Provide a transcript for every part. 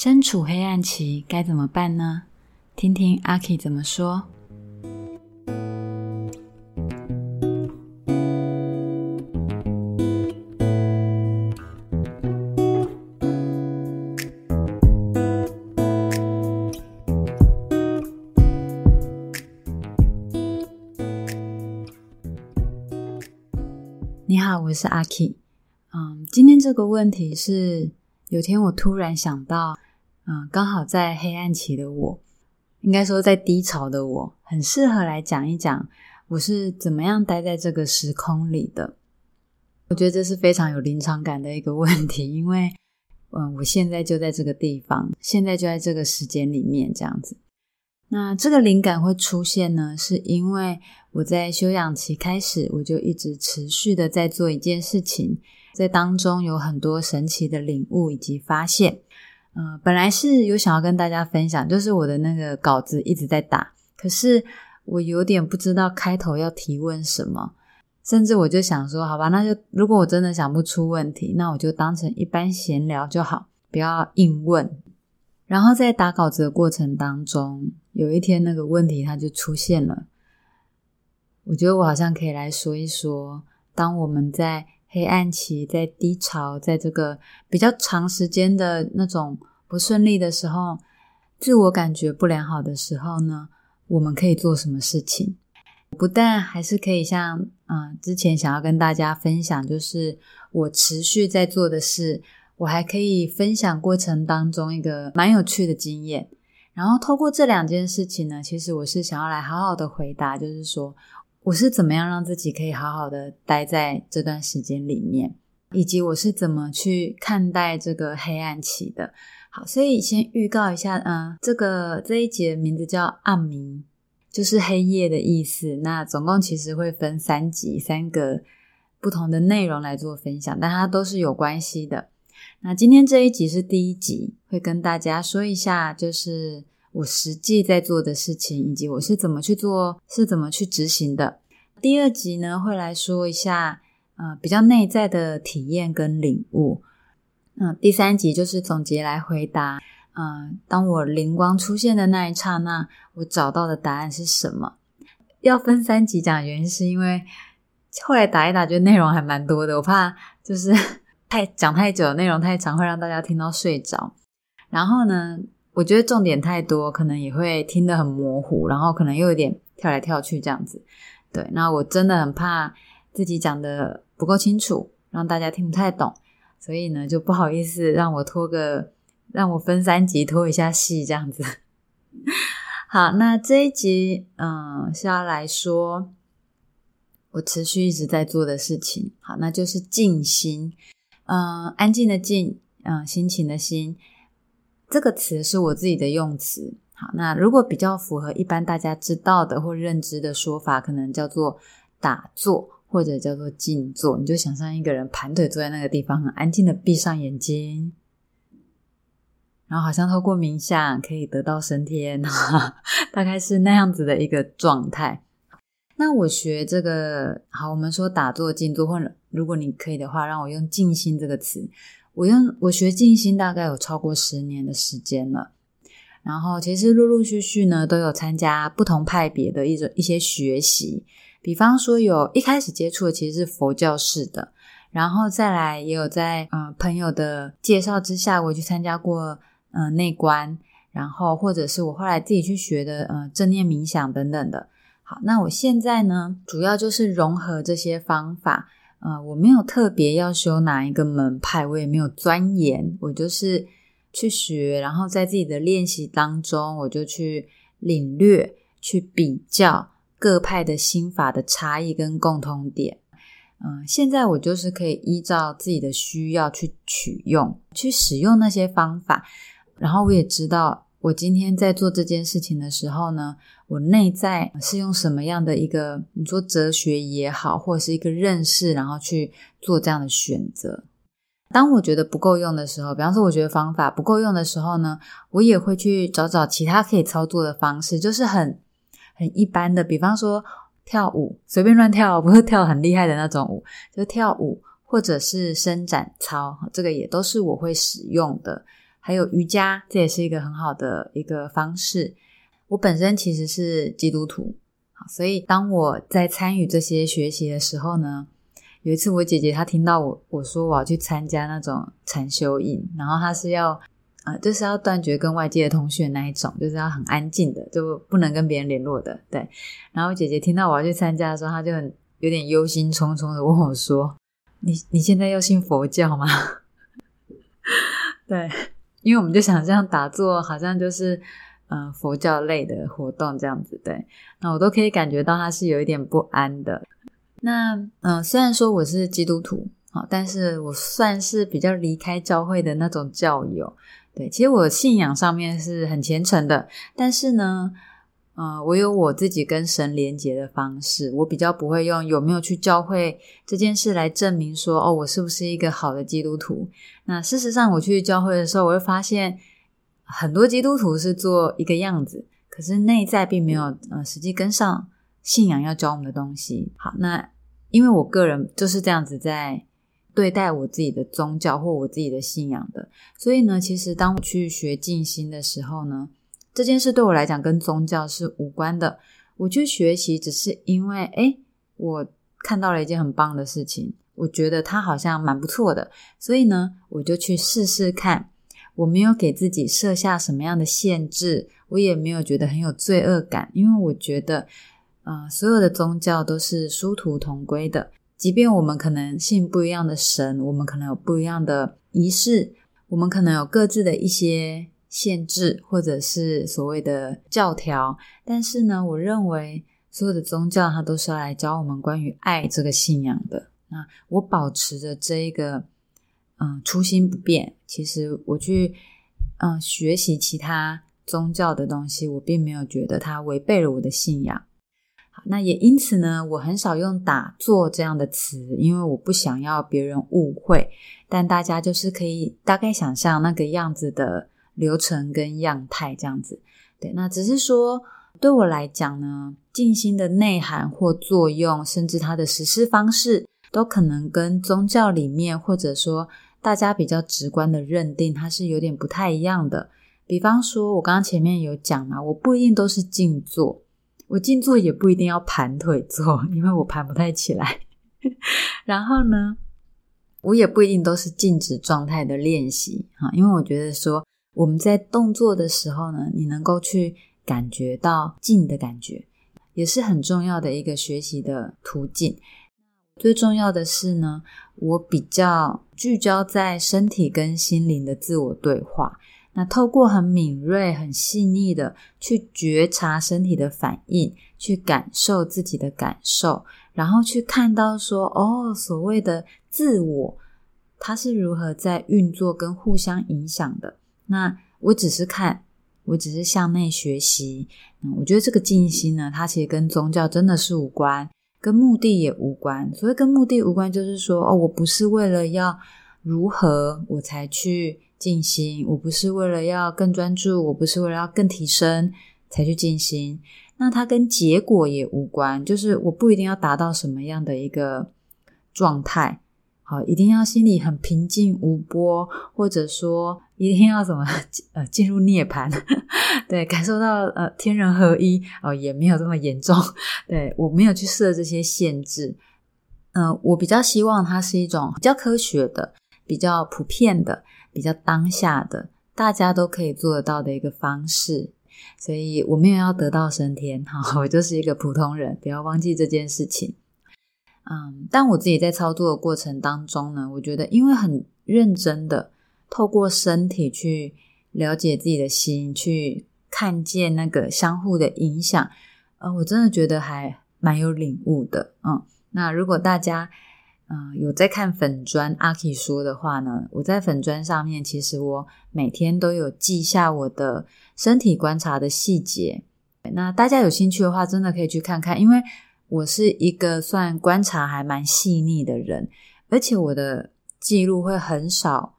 身处黑暗期该怎么办呢？听听阿 K 怎么说。你好，我是阿 K。嗯，今天这个问题是，有天我突然想到，嗯，刚好在黑暗期的我，应该说在低潮的我，很适合来讲一讲我是怎么样待在这个时空里的。我觉得这是非常有临场感的一个问题，因为，嗯，我现在就在这个地方，现在就在这个时间里面，这样子。那这个灵感会出现呢，是因为我在休养期开始，我就一直持续的在做一件事情，在当中有很多神奇的领悟以及发现。呃，本来是有想要跟大家分享，就是我的那个稿子一直在打，可是我有点不知道开头要提问什么，甚至我就想说，好吧，那就如果我真的想不出问题，那我就当成一般闲聊就好，不要硬问。然后在打稿子的过程当中，有一天那个问题它就出现了。我觉得我好像可以来说一说，当我们在黑暗期、在低潮、在这个比较长时间的那种不顺利的时候，自我感觉不良好的时候呢，我们可以做什么事情？不但还是可以像嗯之前想要跟大家分享，就是我持续在做的事。我还可以分享过程当中一个蛮有趣的经验，然后透过这两件事情呢，其实我是想要来好好的回答，就是说我是怎么样让自己可以好好的待在这段时间里面，以及我是怎么去看待这个黑暗期的。好，所以先预告一下，嗯，这个这一节名字叫暗迷，就是黑夜的意思。那总共其实会分三集，三个不同的内容来做分享，但它都是有关系的。那今天这一集是第一集，会跟大家说一下，就是我实际在做的事情，以及我是怎么去做，是怎么去执行的。第二集呢，会来说一下，呃，比较内在的体验跟领悟。那第三集就是总结来回答，嗯，当我灵光出现的那一刹那，我找到的答案是什么？要分三集讲，原因是因为后来打一打，觉得内容还蛮多的，我怕就是。太讲太久，内容太长，会让大家听到睡着。然后呢，我觉得重点太多，可能也会听得很模糊，然后可能又有点跳来跳去这样子。对，那我真的很怕自己讲的不够清楚，让大家听不太懂，所以呢，就不好意思让我拖个，让我分三集拖一下戏这样子。好，那这一集，嗯，是要来说我持续一直在做的事情。好，那就是静心。嗯，安静的静，嗯，心情的心，这个词是我自己的用词。好，那如果比较符合一般大家知道的或认知的说法，可能叫做打坐或者叫做静坐。你就想象一个人盘腿坐在那个地方，很安静的闭上眼睛，然后好像透过冥想可以得到升天，大概是那样子的一个状态。那我学这个好，我们说打坐、静坐，或者如果你可以的话，让我用静心这个词。我用我学静心大概有超过十年的时间了。然后其实陆陆续续呢，都有参加不同派别的一种一些学习。比方说，有一开始接触的其实是佛教式的，然后再来也有在嗯朋友的介绍之下，我去参加过嗯内观，然后或者是我后来自己去学的嗯正念冥想等等的。好，那我现在呢，主要就是融合这些方法。呃，我没有特别要修哪一个门派，我也没有钻研，我就是去学，然后在自己的练习当中，我就去领略、去比较各派的心法的差异跟共通点。嗯，现在我就是可以依照自己的需要去取用、去使用那些方法，然后我也知道。我今天在做这件事情的时候呢，我内在是用什么样的一个你说哲学也好，或者是一个认识，然后去做这样的选择。当我觉得不够用的时候，比方说我觉得方法不够用的时候呢，我也会去找找其他可以操作的方式，就是很很一般的，比方说跳舞，随便乱跳，不是跳很厉害的那种舞，就跳舞或者是伸展操，这个也都是我会使用的。还有瑜伽，这也是一个很好的一个方式。我本身其实是基督徒，所以当我在参与这些学习的时候呢，有一次我姐姐她听到我我说我要去参加那种禅修营，然后她是要呃就是要断绝跟外界的通讯那一种，就是要很安静的，就不能跟别人联络的。对，然后姐姐听到我要去参加的时候，她就很有点忧心忡忡的问我说。你你现在要信佛教吗？对，因为我们就想这样打坐，好像就是嗯佛教类的活动这样子。对，那我都可以感觉到他是有一点不安的。那嗯，虽然说我是基督徒啊，但是我算是比较离开教会的那种教友。对，其实我信仰上面是很虔诚的，但是呢。嗯，我有我自己跟神连接的方式，我比较不会用有没有去教会这件事来证明说，哦，我是不是一个好的基督徒？那事实上，我去教会的时候，我会发现很多基督徒是做一个样子，可是内在并没有呃实际跟上信仰要教我们的东西。好，那因为我个人就是这样子在对待我自己的宗教或我自己的信仰的，所以呢，其实当我去学静心的时候呢。这件事对我来讲跟宗教是无关的。我去学习，只是因为诶，我看到了一件很棒的事情，我觉得它好像蛮不错的，所以呢，我就去试试看。我没有给自己设下什么样的限制，我也没有觉得很有罪恶感，因为我觉得，呃，所有的宗教都是殊途同归的。即便我们可能信不一样的神，我们可能有不一样的仪式，我们可能有各自的一些。限制或者是所谓的教条，但是呢，我认为所有的宗教它都是要来教我们关于爱这个信仰的。那我保持着这一个嗯初心不变，其实我去嗯学习其他宗教的东西，我并没有觉得它违背了我的信仰。好，那也因此呢，我很少用打坐这样的词，因为我不想要别人误会。但大家就是可以大概想象那个样子的。流程跟样态这样子，对，那只是说对我来讲呢，静心的内涵或作用，甚至它的实施方式，都可能跟宗教里面或者说大家比较直观的认定，它是有点不太一样的。比方说，我刚刚前面有讲嘛，我不一定都是静坐，我静坐也不一定要盘腿坐，因为我盘不太起来。然后呢，我也不一定都是静止状态的练习哈，因为我觉得说。我们在动作的时候呢，你能够去感觉到静的感觉，也是很重要的一个学习的途径。最重要的是呢，我比较聚焦在身体跟心灵的自我对话。那透过很敏锐、很细腻的去觉察身体的反应，去感受自己的感受，然后去看到说，哦，所谓的自我，它是如何在运作跟互相影响的。那我只是看，我只是向内学习。嗯，我觉得这个静心呢，它其实跟宗教真的是无关，跟目的也无关。所谓跟目的无关，就是说，哦，我不是为了要如何我才去静心，我不是为了要更专注，我不是为了要更提升才去静心。那它跟结果也无关，就是我不一定要达到什么样的一个状态。好，一定要心里很平静无波，或者说一定要怎么呃进入涅槃，对，感受到呃天人合一哦，也没有这么严重。对我没有去设这些限制，嗯，我比较希望它是一种比较科学的、比较普遍的、比较当下的，大家都可以做得到的一个方式。所以我没有要得到升天，哈，我就是一个普通人，不要忘记这件事情。嗯，但我自己在操作的过程当中呢，我觉得因为很认真的透过身体去了解自己的心，去看见那个相互的影响，呃，我真的觉得还蛮有领悟的。嗯，那如果大家嗯有在看粉砖阿 K 说的话呢，我在粉砖上面其实我每天都有记下我的身体观察的细节，那大家有兴趣的话，真的可以去看看，因为。我是一个算观察还蛮细腻的人，而且我的记录会很少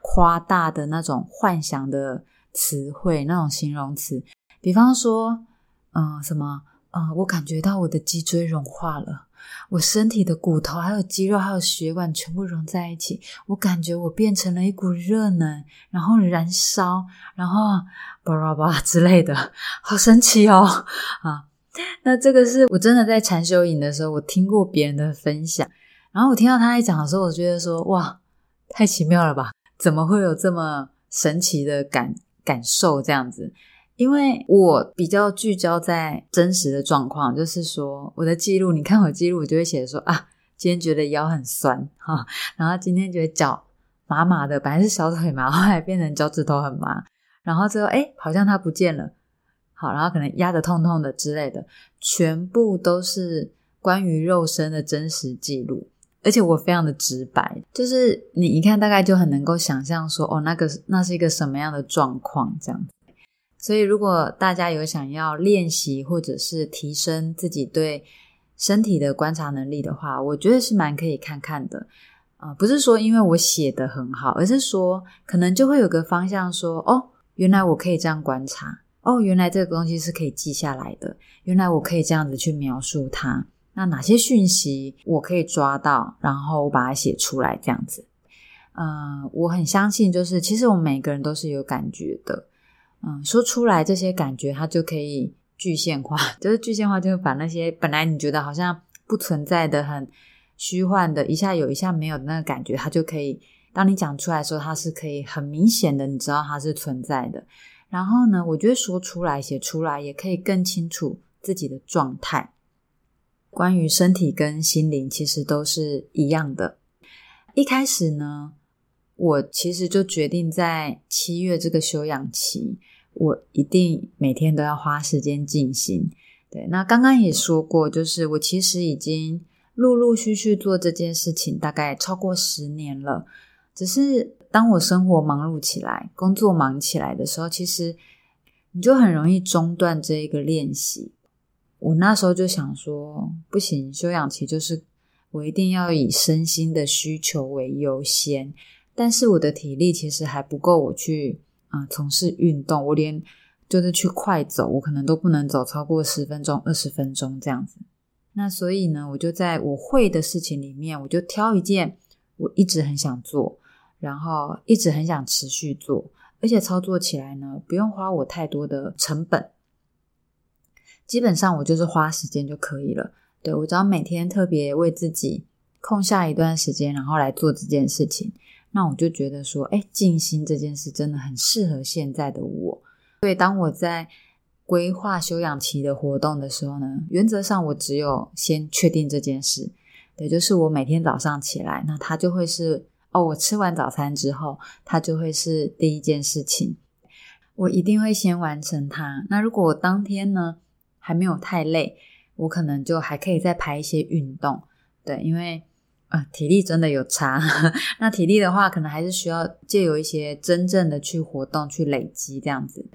夸大的那种幻想的词汇，那种形容词。比方说，嗯，什么，嗯，我感觉到我的脊椎融化了，我身体的骨头、还有肌肉、还有血管全部融在一起，我感觉我变成了一股热能，然后燃烧，然后巴拉巴拉之类的，好神奇哦！啊，那这个是我真的在禅修营的时候，我听过别人的分享，然后我听到他在讲的时候，我觉得说哇，太奇妙了吧？怎么会有这么神奇的感感受？这样子？因为我比较聚焦在真实的状况，就是说我的记录，你看我记录，我就会写说啊，今天觉得腰很酸哈，然后今天觉得脚麻麻的，本来是小腿麻，后来变成脚趾头很麻，然后最后哎，好像它不见了，好，然后可能压得痛痛的之类的，全部都是关于肉身的真实记录，而且我非常的直白，就是你一看大概就很能够想象说，哦，那个那是一个什么样的状况这样子。所以，如果大家有想要练习或者是提升自己对身体的观察能力的话，我觉得是蛮可以看看的。啊，不是说因为我写的很好，而是说可能就会有个方向，说哦，原来我可以这样观察，哦，原来这个东西是可以记下来的，原来我可以这样子去描述它。那哪些讯息我可以抓到，然后我把它写出来，这样子。嗯，我很相信，就是其实我们每个人都是有感觉的。嗯，说出来这些感觉，它就可以具现化。就是具现化，就是把那些本来你觉得好像不存在的、很虚幻的，一下有一下没有的那个感觉，它就可以当你讲出来的时候，它是可以很明显的，你知道它是存在的。然后呢，我觉得说出来、写出来，也可以更清楚自己的状态。关于身体跟心灵，其实都是一样的。一开始呢。我其实就决定在七月这个休养期，我一定每天都要花时间进行。对，那刚刚也说过，就是我其实已经陆陆续续做这件事情，大概超过十年了。只是当我生活忙碌起来、工作忙起来的时候，其实你就很容易中断这一个练习。我那时候就想说，不行，休养期就是我一定要以身心的需求为优先。但是我的体力其实还不够我去啊从事运动，我连就是去快走，我可能都不能走超过十分钟、二十分钟这样子。那所以呢，我就在我会的事情里面，我就挑一件我一直很想做，然后一直很想持续做，而且操作起来呢不用花我太多的成本，基本上我就是花时间就可以了。对我只要每天特别为自己空下一段时间，然后来做这件事情。那我就觉得说，哎，静心这件事真的很适合现在的我。所以当我在规划休养期的活动的时候呢，原则上我只有先确定这件事，也就是我每天早上起来，那它就会是哦，我吃完早餐之后，它就会是第一件事情，我一定会先完成它。那如果我当天呢还没有太累，我可能就还可以再排一些运动，对，因为。啊，体力真的有差。那体力的话，可能还是需要借由一些真正的去活动去累积这样子。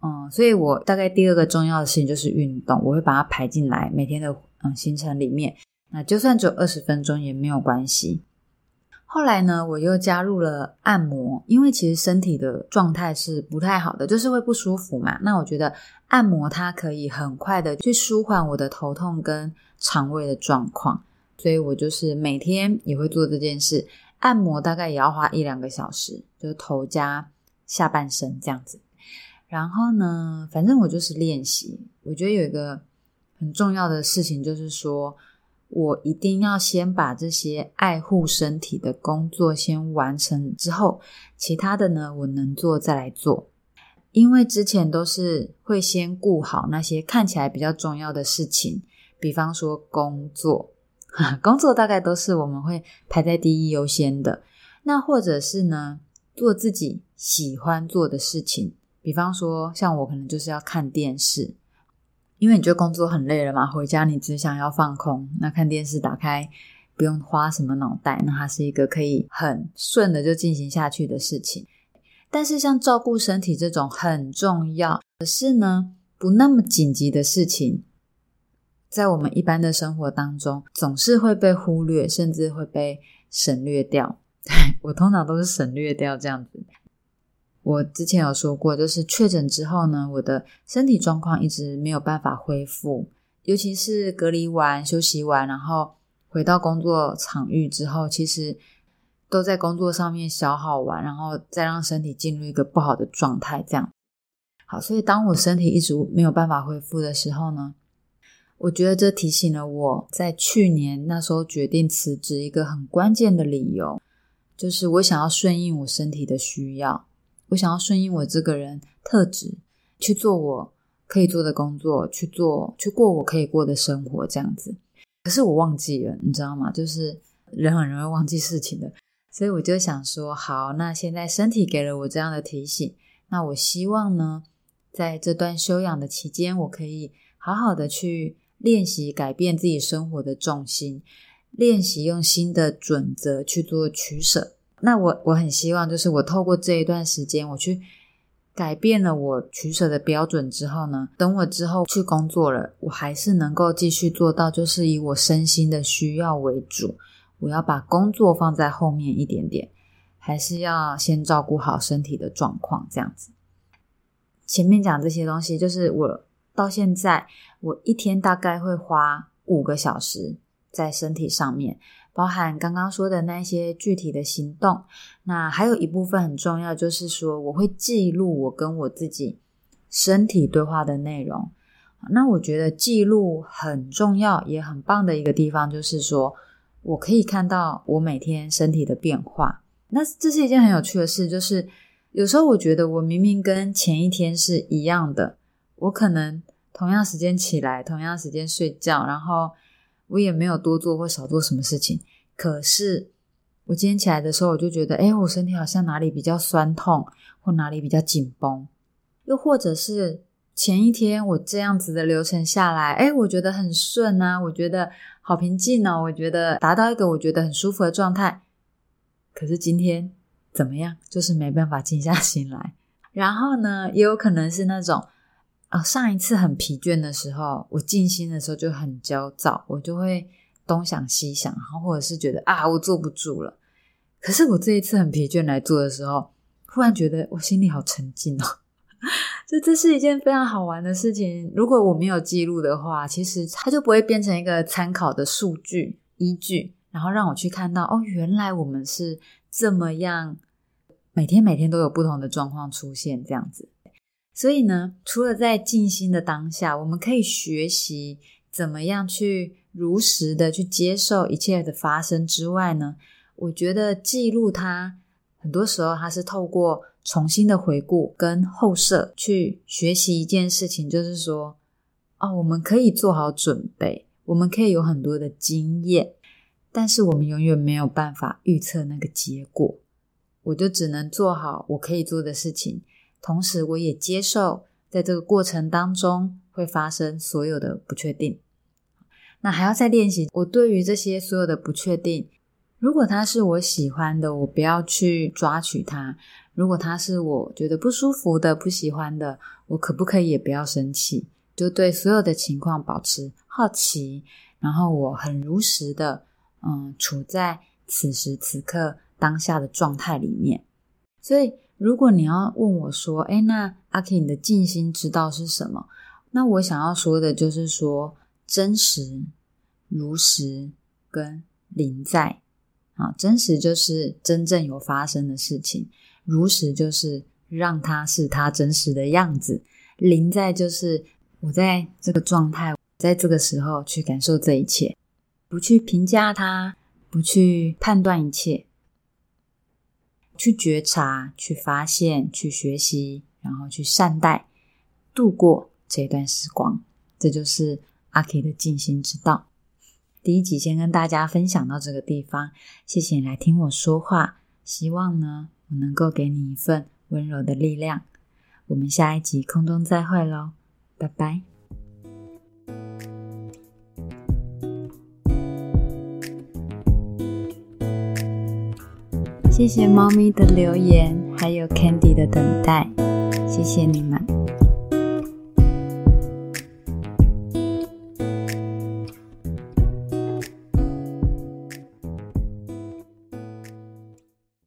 嗯，所以我大概第二个重要的事情就是运动，我会把它排进来每天的嗯行程里面。那就算只有二十分钟也没有关系。后来呢，我又加入了按摩，因为其实身体的状态是不太好的，就是会不舒服嘛。那我觉得按摩它可以很快的去舒缓我的头痛跟肠胃的状况。所以我就是每天也会做这件事，按摩大概也要花一两个小时，就是头加下半身这样子。然后呢，反正我就是练习。我觉得有一个很重要的事情，就是说我一定要先把这些爱护身体的工作先完成之后，其他的呢，我能做再来做。因为之前都是会先顾好那些看起来比较重要的事情，比方说工作。工作大概都是我们会排在第一优先的，那或者是呢，做自己喜欢做的事情，比方说像我可能就是要看电视，因为你觉得工作很累了嘛，回家你只想要放空，那看电视打开不用花什么脑袋，那它是一个可以很顺的就进行下去的事情。但是像照顾身体这种很重要，可是呢不那么紧急的事情。在我们一般的生活当中，总是会被忽略，甚至会被省略掉。我通常都是省略掉这样子。我之前有说过，就是确诊之后呢，我的身体状况一直没有办法恢复。尤其是隔离完、休息完，然后回到工作场域之后，其实都在工作上面消耗完，然后再让身体进入一个不好的状态。这样好，所以当我身体一直没有办法恢复的时候呢，我觉得这提醒了我在去年那时候决定辞职一个很关键的理由，就是我想要顺应我身体的需要，我想要顺应我这个人特质去做我。可以做的工作去做，去过我可以过的生活，这样子。可是我忘记了，你知道吗？就是人很容易忘记事情的，所以我就想说，好，那现在身体给了我这样的提醒，那我希望呢，在这段休养的期间，我可以好好的去练习改变自己生活的重心，练习用新的准则去做取舍。那我我很希望，就是我透过这一段时间，我去。改变了我取舍的标准之后呢，等我之后去工作了，我还是能够继续做到，就是以我身心的需要为主。我要把工作放在后面一点点，还是要先照顾好身体的状况，这样子。前面讲这些东西，就是我到现在，我一天大概会花五个小时在身体上面。包含刚刚说的那些具体的行动，那还有一部分很重要，就是说我会记录我跟我自己身体对话的内容。那我觉得记录很重要，也很棒的一个地方，就是说我可以看到我每天身体的变化。那这是一件很有趣的事，就是有时候我觉得我明明跟前一天是一样的，我可能同样时间起来，同样时间睡觉，然后。我也没有多做或少做什么事情，可是我今天起来的时候，我就觉得，哎，我身体好像哪里比较酸痛，或哪里比较紧绷，又或者是前一天我这样子的流程下来，哎，我觉得很顺啊，我觉得好平静哦，我觉得达到一个我觉得很舒服的状态。可是今天怎么样，就是没办法静下心来。然后呢，也有可能是那种。啊，上一次很疲倦的时候，我静心的时候就很焦躁，我就会东想西想，然后或者是觉得啊，我坐不住了。可是我这一次很疲倦来做的时候，忽然觉得我心里好沉静哦。就这是一件非常好玩的事情。如果我没有记录的话，其实它就不会变成一个参考的数据依据，然后让我去看到哦，原来我们是这么样，每天每天都有不同的状况出现，这样子。所以呢，除了在静心的当下，我们可以学习怎么样去如实的去接受一切的发生之外呢，我觉得记录它，很多时候它是透过重新的回顾跟后设去学习一件事情，就是说，哦，我们可以做好准备，我们可以有很多的经验，但是我们永远没有办法预测那个结果，我就只能做好我可以做的事情。同时，我也接受在这个过程当中会发生所有的不确定。那还要再练习。我对于这些所有的不确定，如果它是我喜欢的，我不要去抓取它；如果它是我觉得不舒服的、不喜欢的，我可不可以也不要生气？就对所有的情况保持好奇，然后我很如实的，嗯，处在此时此刻当下的状态里面。所以。如果你要问我说：“哎，那阿 K，你的静心之道是什么？”那我想要说的就是说，真实、如实跟临在。啊，真实就是真正有发生的事情，如实就是让它是它真实的样子，临在就是我在这个状态，在这个时候去感受这一切，不去评价它，不去判断一切。去觉察，去发现，去学习，然后去善待，度过这段时光，这就是阿 K 的静心之道。第一集先跟大家分享到这个地方，谢谢你来听我说话，希望呢我能够给你一份温柔的力量。我们下一集空中再会喽，拜拜。谢谢猫咪的留言，还有 Candy 的等待，谢谢你们。